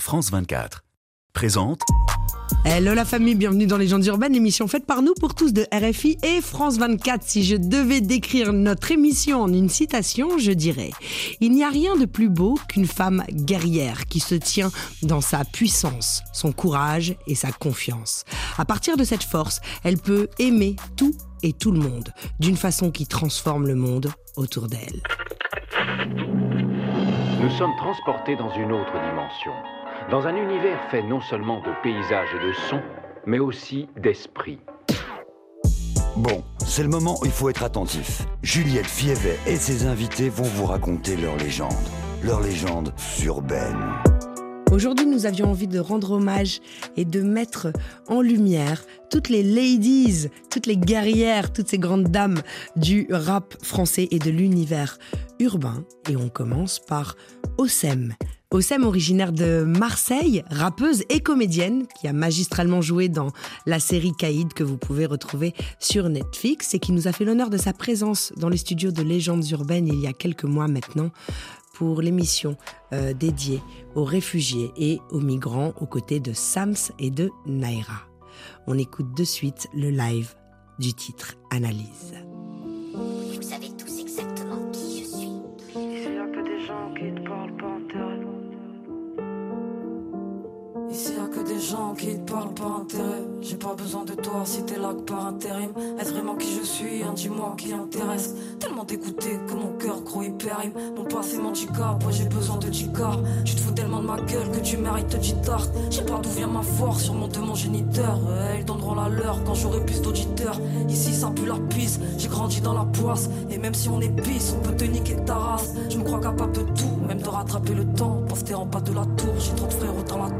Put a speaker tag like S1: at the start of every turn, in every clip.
S1: France 24. Présente.
S2: Hello la famille, bienvenue dans Légendes urbaines, l'émission faite par nous pour tous de RFI et France 24. Si je devais décrire notre émission en une citation, je dirais Il n'y a rien de plus beau qu'une femme guerrière qui se tient dans sa puissance, son courage et sa confiance. À partir de cette force, elle peut aimer tout et tout le monde d'une façon qui transforme le monde autour d'elle.
S3: Nous sommes transportés dans une autre dimension, dans un univers fait non seulement de paysages et de sons, mais aussi d'esprit.
S4: Bon, c'est le moment où il faut être attentif. Juliette Fievet et ses invités vont vous raconter leur légende. Leur légende urbaine.
S2: Aujourd'hui, nous avions envie de rendre hommage et de mettre en lumière toutes les ladies, toutes les guerrières, toutes ces grandes dames du rap français et de l'univers urbain. Et on commence par Ossem. Ossem, originaire de Marseille, rappeuse et comédienne, qui a magistralement joué dans la série Caïd que vous pouvez retrouver sur Netflix et qui nous a fait l'honneur de sa présence dans les studios de Légendes urbaines il y a quelques mois maintenant pour l'émission euh, dédiée aux réfugiés et aux migrants aux côtés de Sams et de Naira. On écoute de suite le live du titre Analyse.
S5: Des gens qui te parlent pas intérêt. J'ai pas besoin de toi si t'es là que par intérim. Est-ce vraiment qui je suis Un dis-moi qui intéresse. Tellement dégoûté que mon cœur gros il périme. Mon passé m'handicap, moi j'ai besoin de J-Car. Tu te fous tellement de ma gueule que tu mérites de J-Tart. Je sais pas d'où vient ma force, sûrement de mon géniteur. Ouais, ils donneront la leur quand j'aurai plus d'auditeurs. Ici ça pue la pisse, j'ai grandi dans la poisse. Et même si on est pisse, on peut te niquer ta race. Je me crois capable de tout, même de rattraper le temps. Posté en bas de la tour, j'ai trop de frérots dans la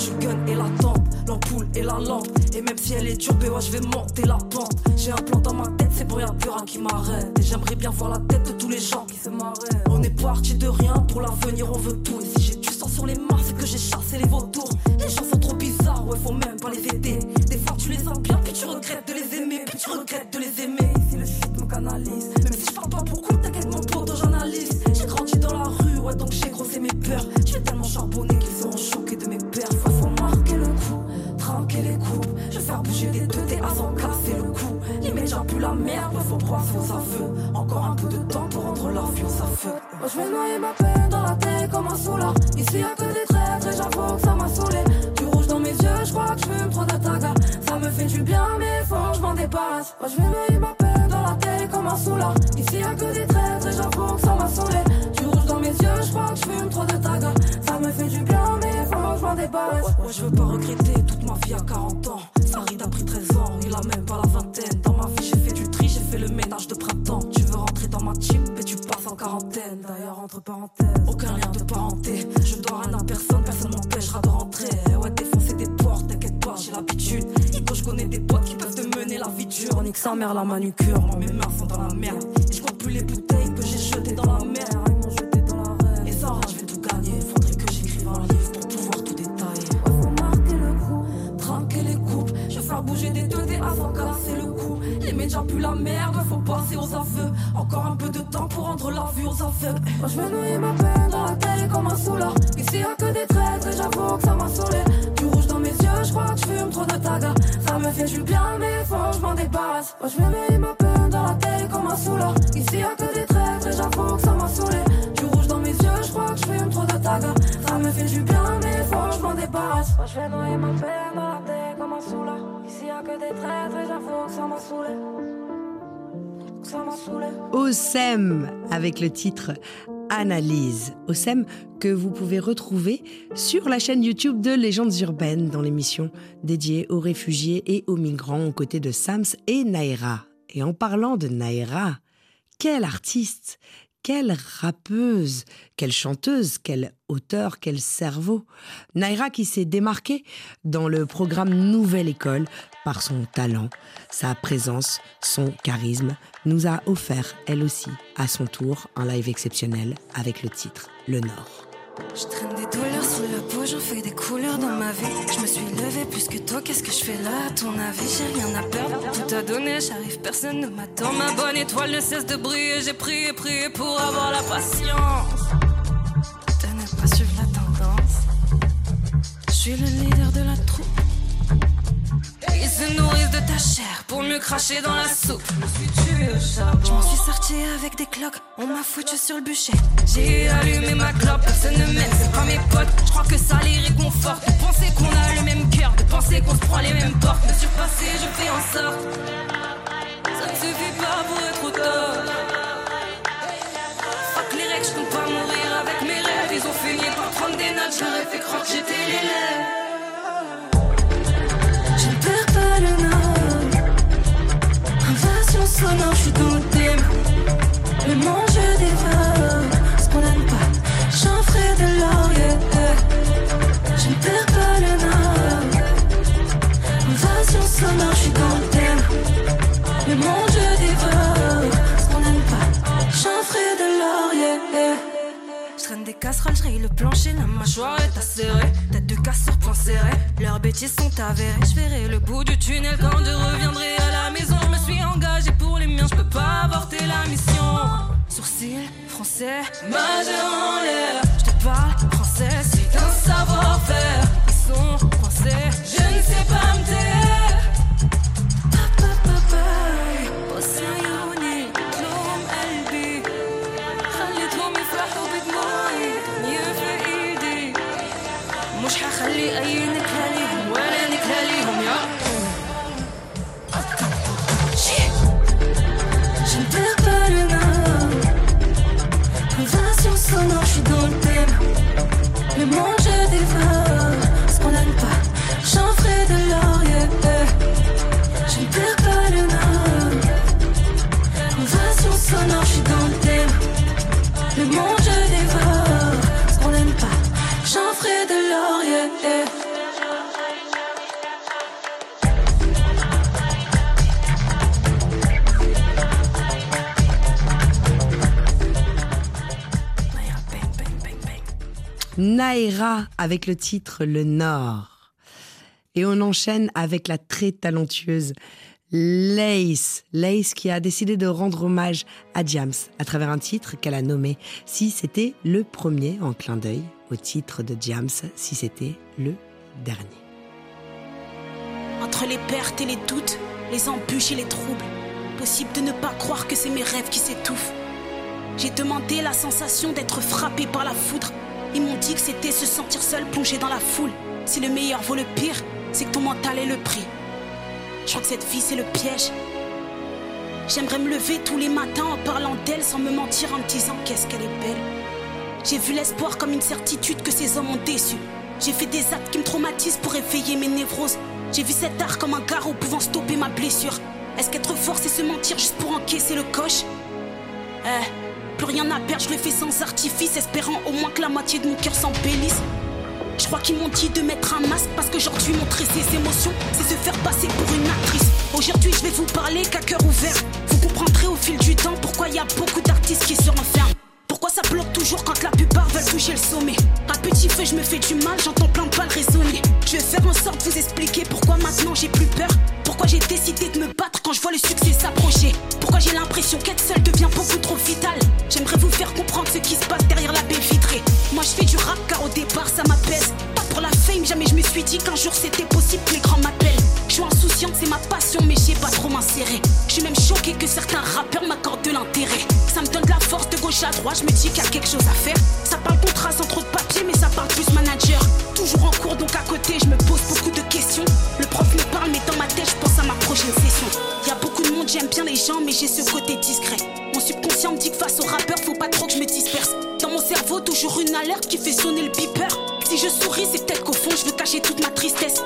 S5: tente. Je gun et la tempe, l'ampoule et la lampe. Et même si elle est dure, ouais, je vais monter la pente. J'ai un plan dans ma tête, c'est pour y'a plus rien qui m'arrête. Et j'aimerais bien voir la tête de tous les gens qui se marraient. On est parti de rien, pour l'avenir on veut tout. Et si j'ai du sang sur les mains, c'est que j'ai chassé les vautours. Je vais noyer ma peine dans la tête comme un soulard. Ici y'a que des traîtres et j'avoue que ça m'a saoulé. Du rouge dans mes yeux, je crois que je fume trop de taga. Ça me fait du bien, mais faut que je m'en dépasse. Moi je vais noyer ma peine dans la tête comme un soulard. Ici y'a que des traîtres et j'avoue que ça m'a saoulé. Du rouge dans mes yeux, je crois que je fume trop de taga. Ça me fait du bien, mais faut que je m'en dépasse. Moi je veux pas regretter toute ma vie à 40 ans. La manucure. Moi, mes mains sont dans la merde. Et je compte plus les bouteilles que j'ai jetées dans la mer. Et sans rien, je vais tout gagner. Faudrait que j'écrive un livre pour pouvoir tout détailler. Ouais, faut marquer le coup, tranquer les coupes. Je vais faire bouger des deux dés avant casser le cou. Les médias plus la merde, faut passer aux aveux. Encore un peu de temps pour rendre la vue aux aveugles. Moi je vais noyer ma peine dans la tête comme un soulard. Ici y'a que des traîtres et j'avoue que ça m'a saoulé. Je crois que je fume trop de taga. Ça me fait du bien, mais faut je m'en débarrasse. Moi je vais noyer ma peine dans la tête comme un soulard. Ici y'a que des traîtres et j'avoue que ça m'a saoulé. Du rouge dans mes yeux, je crois que je fume trop de taga. Ça me fait du bien, mais faut je m'en débarrasse. Moi je vais noyer ma peine dans la tête comme un soulard. Ici y'a que des traîtres et j'avoue que ça m'a saoulé.
S2: Ossem avec le titre Analyse. Ossem que vous pouvez retrouver sur la chaîne YouTube de Légendes urbaines dans l'émission dédiée aux réfugiés et aux migrants aux côtés de Sams et Naira. Et en parlant de Naira, quelle artiste quelle rappeuse, quelle chanteuse, quel auteur, quel cerveau. Naira qui s'est démarquée dans le programme Nouvelle École par son talent, sa présence, son charisme, nous a offert, elle aussi, à son tour, un live exceptionnel avec le titre Le Nord.
S6: Je traîne des douleurs sous la peau, j'en fais des couleurs dans ma vie. Je me suis levée plus que toi, qu'est-ce que je fais là? À ton avis, j'ai rien à perdre. Tout a donné, j'arrive, personne ne m'attend. Ma bonne étoile ne cesse de briller. J'ai prié, prié pour avoir la patience. De ne pas suivre la tendance. Cracher dans la soupe. Je m'en suis sorti avec des cloques, on m'a foutu sur le bûcher. J'ai allumé ma clope, personne ne m'aime, c'est pas mes potes. Je crois que ça les réconforte. De penser qu'on a le même cœur, de penser qu'on se prend les mêmes portes. Me surpasser, je fais en sorte. Ça ne suffit pas pour être au top. Fuck les règles, je compte pas mourir avec mes rêves. Ils ont fini par prendre des notes, je leur ai fait le plancher, la mâchoire est acérée. Tête de casseur, point serré. Leurs bêtises sont avérées. Je verrai le bout du tunnel quand je reviendrai à la maison. Je me suis engagé pour les miens, je peux pas avorter la mission. Sourcil, français, majeur I'm not
S2: she Avec le titre Le Nord. Et on enchaîne avec la très talentueuse Lace. Lace qui a décidé de rendre hommage à Diams à travers un titre qu'elle a nommé Si c'était le premier en clin d'œil au titre de Diams, si c'était le dernier.
S7: Entre les pertes et les doutes, les embûches et les troubles, possible de ne pas croire que c'est mes rêves qui s'étouffent. J'ai demandé la sensation d'être frappé par la foudre. Ils m'ont dit que c'était se sentir seul plongé dans la foule. Si le meilleur vaut le pire, c'est que ton mental est le prix. Je crois que cette vie c'est le piège. J'aimerais me lever tous les matins en parlant d'elle sans me mentir en me disant qu'est-ce qu'elle est belle. J'ai vu l'espoir comme une certitude que ces hommes ont déçu. J'ai fait des actes qui me traumatisent pour éveiller mes névroses. J'ai vu cet art comme un garrot pouvant stopper ma blessure. Est-ce qu'être fort c'est se mentir juste pour encaisser le coche? Eh, plus rien à perdre, je le fais sans artifice, espérant au moins que la moitié de mon cœur s'embellisse. Je crois qu'ils m'ont dit de mettre un masque parce qu'aujourd'hui montrer ses émotions, c'est se faire passer pour une actrice. Aujourd'hui, je vais vous parler qu'à cœur ouvert. Vous comprendrez au fil du temps pourquoi il y a beaucoup d'artistes qui se renferment. Pourquoi ça bloque toujours quand la plupart veulent toucher le sommet? À petit feu, je me fais du mal, j'entends plein de balles résonner. Je vais faire en sorte de vous expliquer pourquoi maintenant j'ai plus peur. Pourquoi j'ai décidé de me battre quand je vois le succès s'approcher. Je me dis qu'il y a quelque chose à faire. Ça parle contrat sans trop de papier, mais ça parle plus manager. Toujours en cours, donc à côté, je me pose beaucoup de questions. Le prof me parle, mais dans ma tête, je pense à ma prochaine session. Il y a beaucoup de monde, j'aime bien les gens, mais j'ai ce côté discret. Mon subconscient me dit que face aux rappeurs, faut pas trop que je me disperse. Dans mon cerveau, toujours une alerte qui fait sonner le beeper. Si je souris, c'est peut-être qu'au fond, je veux cacher toute ma tristesse.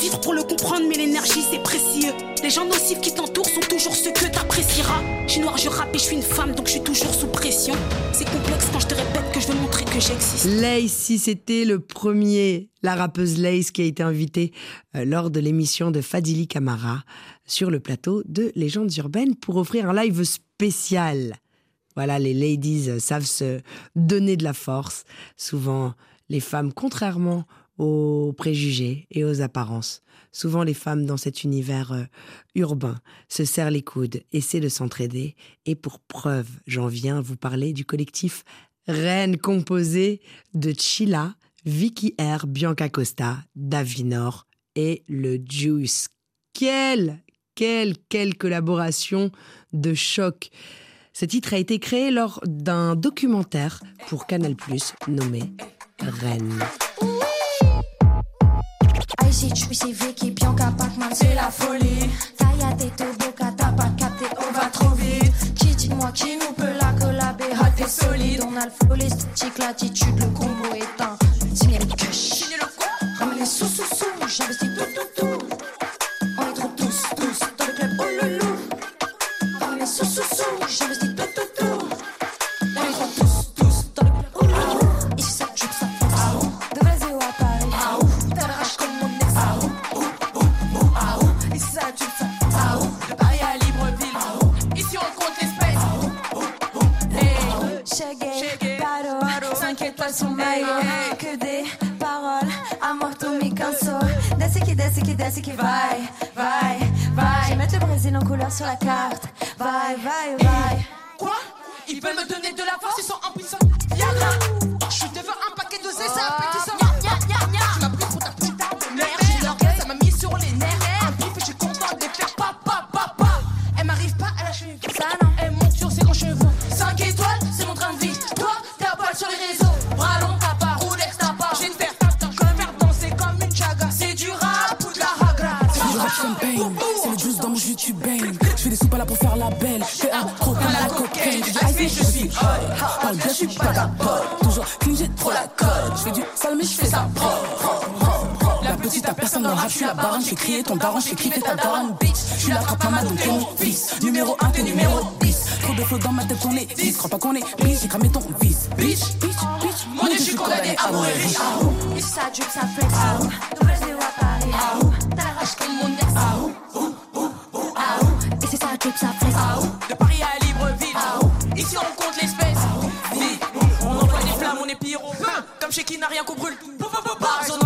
S7: Vivre pour le comprendre, mais l'énergie, c'est précieux. Les gens nocifs qui t'entourent sont toujours ceux que t'apprécieras. Je suis noire, je rappe et je suis une femme, donc je suis toujours sous pression. C'est complexe quand je te répète que je veux montrer que j'existe.
S2: Lace, si c'était le premier, la rappeuse Lace qui a été invitée euh, lors de l'émission de Fadili Camara sur le plateau de Légendes urbaines pour offrir un live spécial. Voilà, les ladies savent se donner de la force. Souvent, les femmes, contrairement aux préjugés et aux apparences, souvent les femmes dans cet univers euh, urbain se serrent les coudes, essaient de s'entraider. Et pour preuve, j'en viens vous parler du collectif Rennes composé de Chila, Vicky R, Bianca Costa, Davinor et le Juice. Quel quelle, quelle collaboration de choc. Ce titre a été créé lors d'un documentaire pour Canal+, nommé Reine.
S8: Ici, tu c'est Vicky, Bianca, Pac-Man, c'est la folie. Kaya, t'es Toboka, t'as pas capté, on va trop vite. Qui dis-moi qui nous peut la collaber, ah t'es solide. On a le l'attitude, le combo paro, 5 étoiles sur mail, que des paroles, amor tu mi canso. Desce qui desce qui desce qui vai, vai, vai. Je vais mettre le Brésil en couleur sur la carte, vai, vai, vai.
S9: Quoi? Ils veulent me donner de la force, ils sont impuissants. Viagra Je te veux un paquet de zéza, c'est
S10: le juice dans mon jus, tu baignes. Je fais des soupes là pour faire la belle. Fais un trop comme la cocaine. Je je suis hot. Parle bien, je suis pas ta pote. Toujours clean, j'ai trop la colle. Je fais du sale, mais je fais ça propre. La petite, à personne dans le rap, je suis la baronne. Je fais crier ton daron, je fais kiffer ta daronne, bitch. Je suis la trappe maman, donc t'es mon fils. Numéro 1, t'es numéro 10. Trop de flow dans ma tête, on est 10. Crois pas qu'on est bitch, j'ai cramé ton vice. Bitch, bitch, bitch.
S9: Mon dieu, je suis condamné à mourir riche.
S8: ici ça jupe, ça flex. De Brésil à Paris. Rage comme mon ex. Ici ça jupe, ça flex.
S9: De Paris à Libreville. Ici on compte l'espèce. Vite, on envoie des flammes, on est pyro. Comme chez qui n'a rien qu'on brûle. Par zone,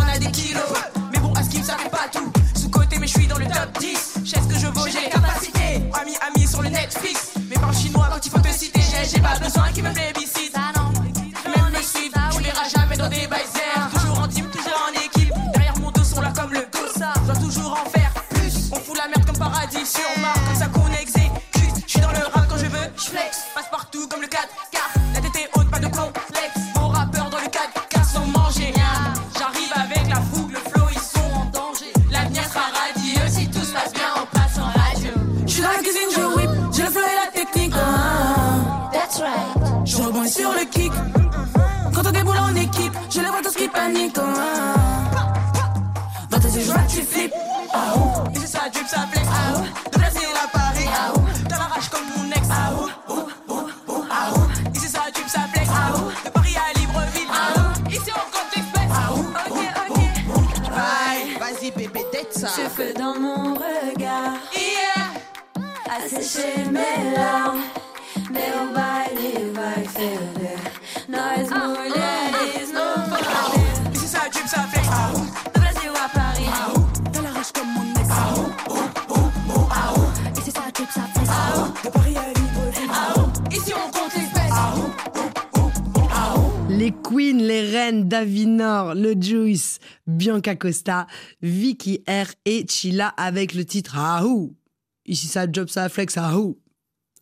S10: ah. Dans tes yeux, je vois que tu flippes. Ah, oh.
S9: C'est ça, drip, ça flex. De Brésil à Paris. T'as la rage comme mon ex. Ici ça drip, ça flex. De Paris à Libreville. Ici on compte.
S8: Ok, ok.
S9: Bye. Vas-y bébé, date ça.
S8: Ce feu dans mon regard
S9: Yeah.
S8: a séché mes larmes. Vai ferver. Nós mulheres
S2: Les queens, les reines d'Avinor, le Juice, Bianca Costa, Vicky R et Chila avec le titre Ahou. Ici ça job, ça flex, Ahou.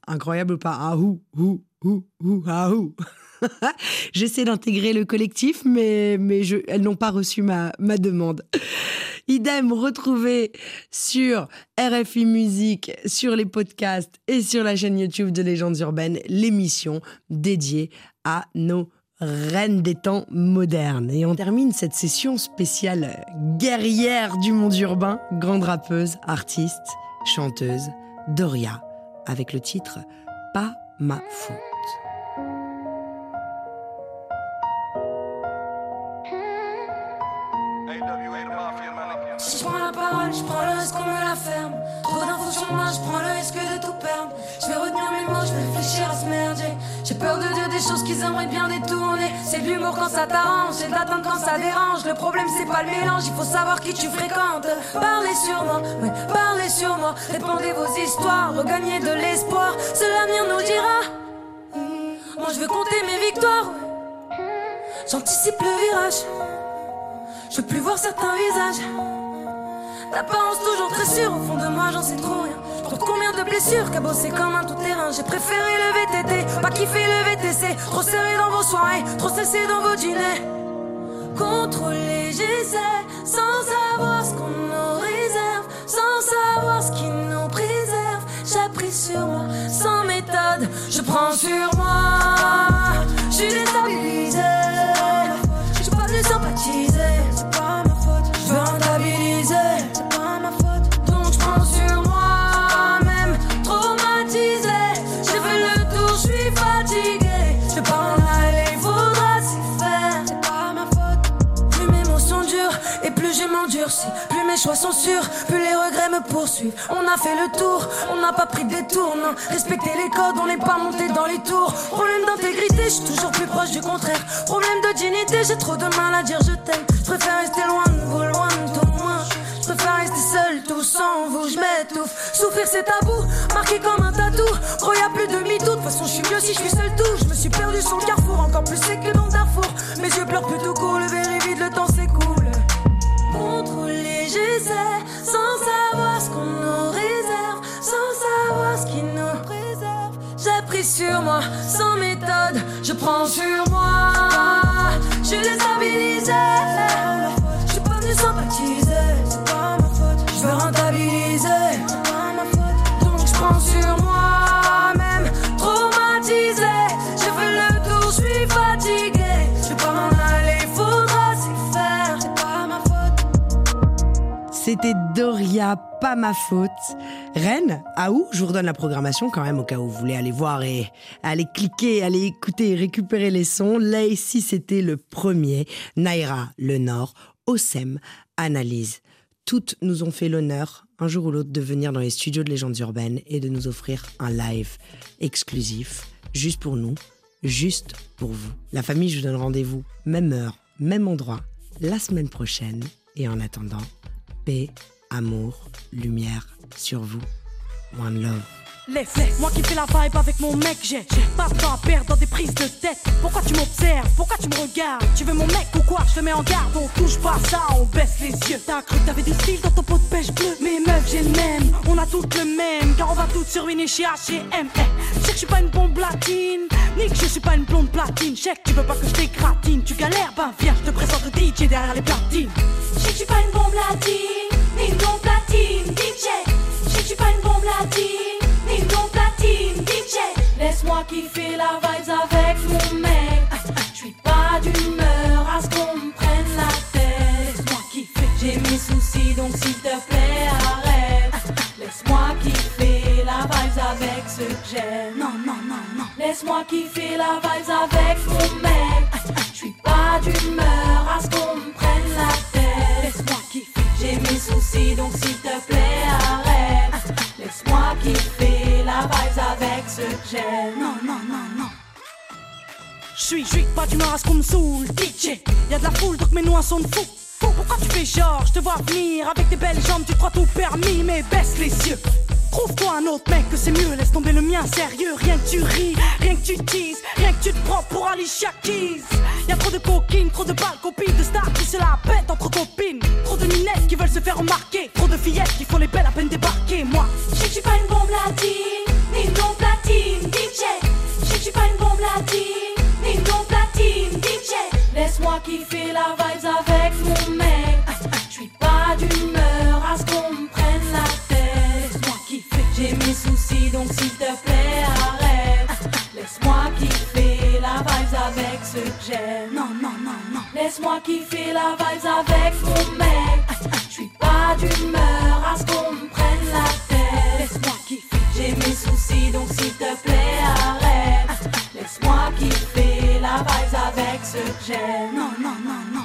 S2: Incroyable ou pas? Ahou, hou, hou, hou, Ahou. J'essaie d'intégrer le collectif, mais, mais elles n'ont pas reçu ma, ma demande. Idem, retrouvé sur RFI Musique, sur les podcasts et sur la chaîne YouTube de Légendes Urbaines, l'émission dédiée à nos reines des temps modernes. Et on termine cette session spéciale guerrière du monde urbain, grande rappeuse, artiste, chanteuse, Doria, avec le titre Pas ma faute.
S11: Si je prends la parole, je prends le risque qu'on me la ferme. Trop d'infos sur moi, je prends le risque de tout perdre. Je vais retenir mes mots, je vais réfléchir à ce merdier. J'ai peur de dire des choses qu'ils aimeraient bien détourner. C'est de l'humour quand ça t'arrange, c'est de quand ça dérange. Le problème, c'est pas le mélange, il faut savoir qui tu fréquentes. Parlez sur moi, ouais, parlez sur moi. Répandez vos histoires, regagnez de l'espoir. Seul l'avenir nous dira. Moi, je veux compter mes victoires. J'anticipe le virage. Je veux plus voir certains visages. D'apparence toujours très sûre, au fond de moi j'en sais trop rien. Pour combien de blessures, cabossé comme un tout-terrain. J'ai préféré le VTT, pas kiffer le VTC. Trop serré dans vos soirées, trop cessé dans vos dîners. Contrôler, j'essaie, sans savoir ce qu'on nous réserve, sans savoir ce qui nous préserve. J'appris sur moi, sans méthode, je prends sur moi. Je suis déstabilisé, Plus mes choix sont sûrs, plus les regrets me poursuivent. On a fait le tour, on n'a pas pris des tours, non. Respecter les codes, on n'est pas monté dans les tours. Problème d'intégrité, je suis toujours plus proche du contraire. Problème de dignité, j'ai trop de mal à dire je t'aime. Je préfère rester loin de vous, loin de tout moi. Je préfère rester seul, tout sans vous, je m'étouffe. Souffrir c'est tabou, marqué comme un tatou. Gros, y a plus de mytho, de toute façon, je suis mieux si je suis seul tout. Je me suis perdu sur le carrefour, encore plus sec que dans Darfour. Mes yeux pleurent plus tout court, le verre vide, le temps s'écoule. J'essaie, sans savoir ce qu'on nous réserve, sans savoir ce qui nous préserve. J'ai pris sur moi, sans méthode, je prends sur moi.
S2: C'était Doria, pas ma faute. Rennes, à où Je vous redonne la programmation quand même au cas où vous voulez aller voir et aller cliquer, aller écouter récupérer les sons. Là ici c'était le premier. Naira, le Nord, Osem, Analyse. Toutes nous ont fait l'honneur, un jour ou l'autre, de venir dans les studios de légendes urbaines et de nous offrir un live exclusif, juste pour nous, juste pour vous. La famille, je vous donne rendez-vous, même heure, même endroit, la semaine prochaine. Et en attendant, paix, amour, lumière sur vous. One love.
S12: Laisse, moi qui fais la vibe avec mon mec, j'ai pas de temps à perdre dans des prises de tête. Pourquoi tu m'observes? Pourquoi tu me regardes? Tu veux mon mec ou quoi? Je te mets en garde, on touche pas ça, on baisse les yeux. T'as cru que t'avais du style dans ton pot de pêche bleu Mais meuf, j'ai le même, on a toutes le même, car on va toutes sur une chez H&M. Eh, je sais que je suis pas une bombe latine, ni que je suis pas une blonde platine. Je tu veux pas que je t'écratine, tu galères, ben viens, je te présente le DJ derrière les platines.
S13: Je sais que je suis pas une bombe latine, platine, DJ. Je suis pas une bombe platine, DJ.
S11: Laisse-moi kiffer la vibes avec mon mec. Je suis pas d'humeur à ce qu'on me prenne la tête. Laisse-moi kiffer. J'ai mes soucis donc s'il te plaît arrête. Laisse-moi kiffer la vibes avec ce j'aime. Non, non, non, non. Laisse-moi kiffer la vibes avec mon mec. Je suis pas d'humeur à ce qu'on prenne soucis donc s'il te plaît arrête. Laisse-moi kiffer la vibes avec ce que.
S12: Non, non, non, non. Je suis, je suis pas d'humeur à ce qu'on me saoule, DJ. Y'a de la foule, donc mes noix sont de fou. Fou, Pourquoi tu fais genre, je te vois venir avec tes belles jambes, tu crois tout permis, mais baisse les yeux. Trouve-toi un autre mec que c'est mieux, laisse tomber le mien sérieux. Rien que tu ris, rien que tu teases, rien que tu te prends pour Alicia Keys. Y'a trop de coquines, trop de balles, copines de stars qui se la pètent entre copines. Trop de minettes qui veulent se faire remarquer, trop de fillettes qui font les belles à peine débarquer. Moi,
S13: Je suis pas une bombe latine, ni une blonde platine, DJ.
S11: Laisse-moi kiffer la vibes avec mon mec. Je suis pas d'humeur à ce qu'on me prenne la tête.
S12: Laisse-moi kiffer.
S11: J'ai mes soucis donc s'il te plaît arrête. Laisse-moi kiffer la vibes avec ce que j'aime.
S12: Non, non, non, non.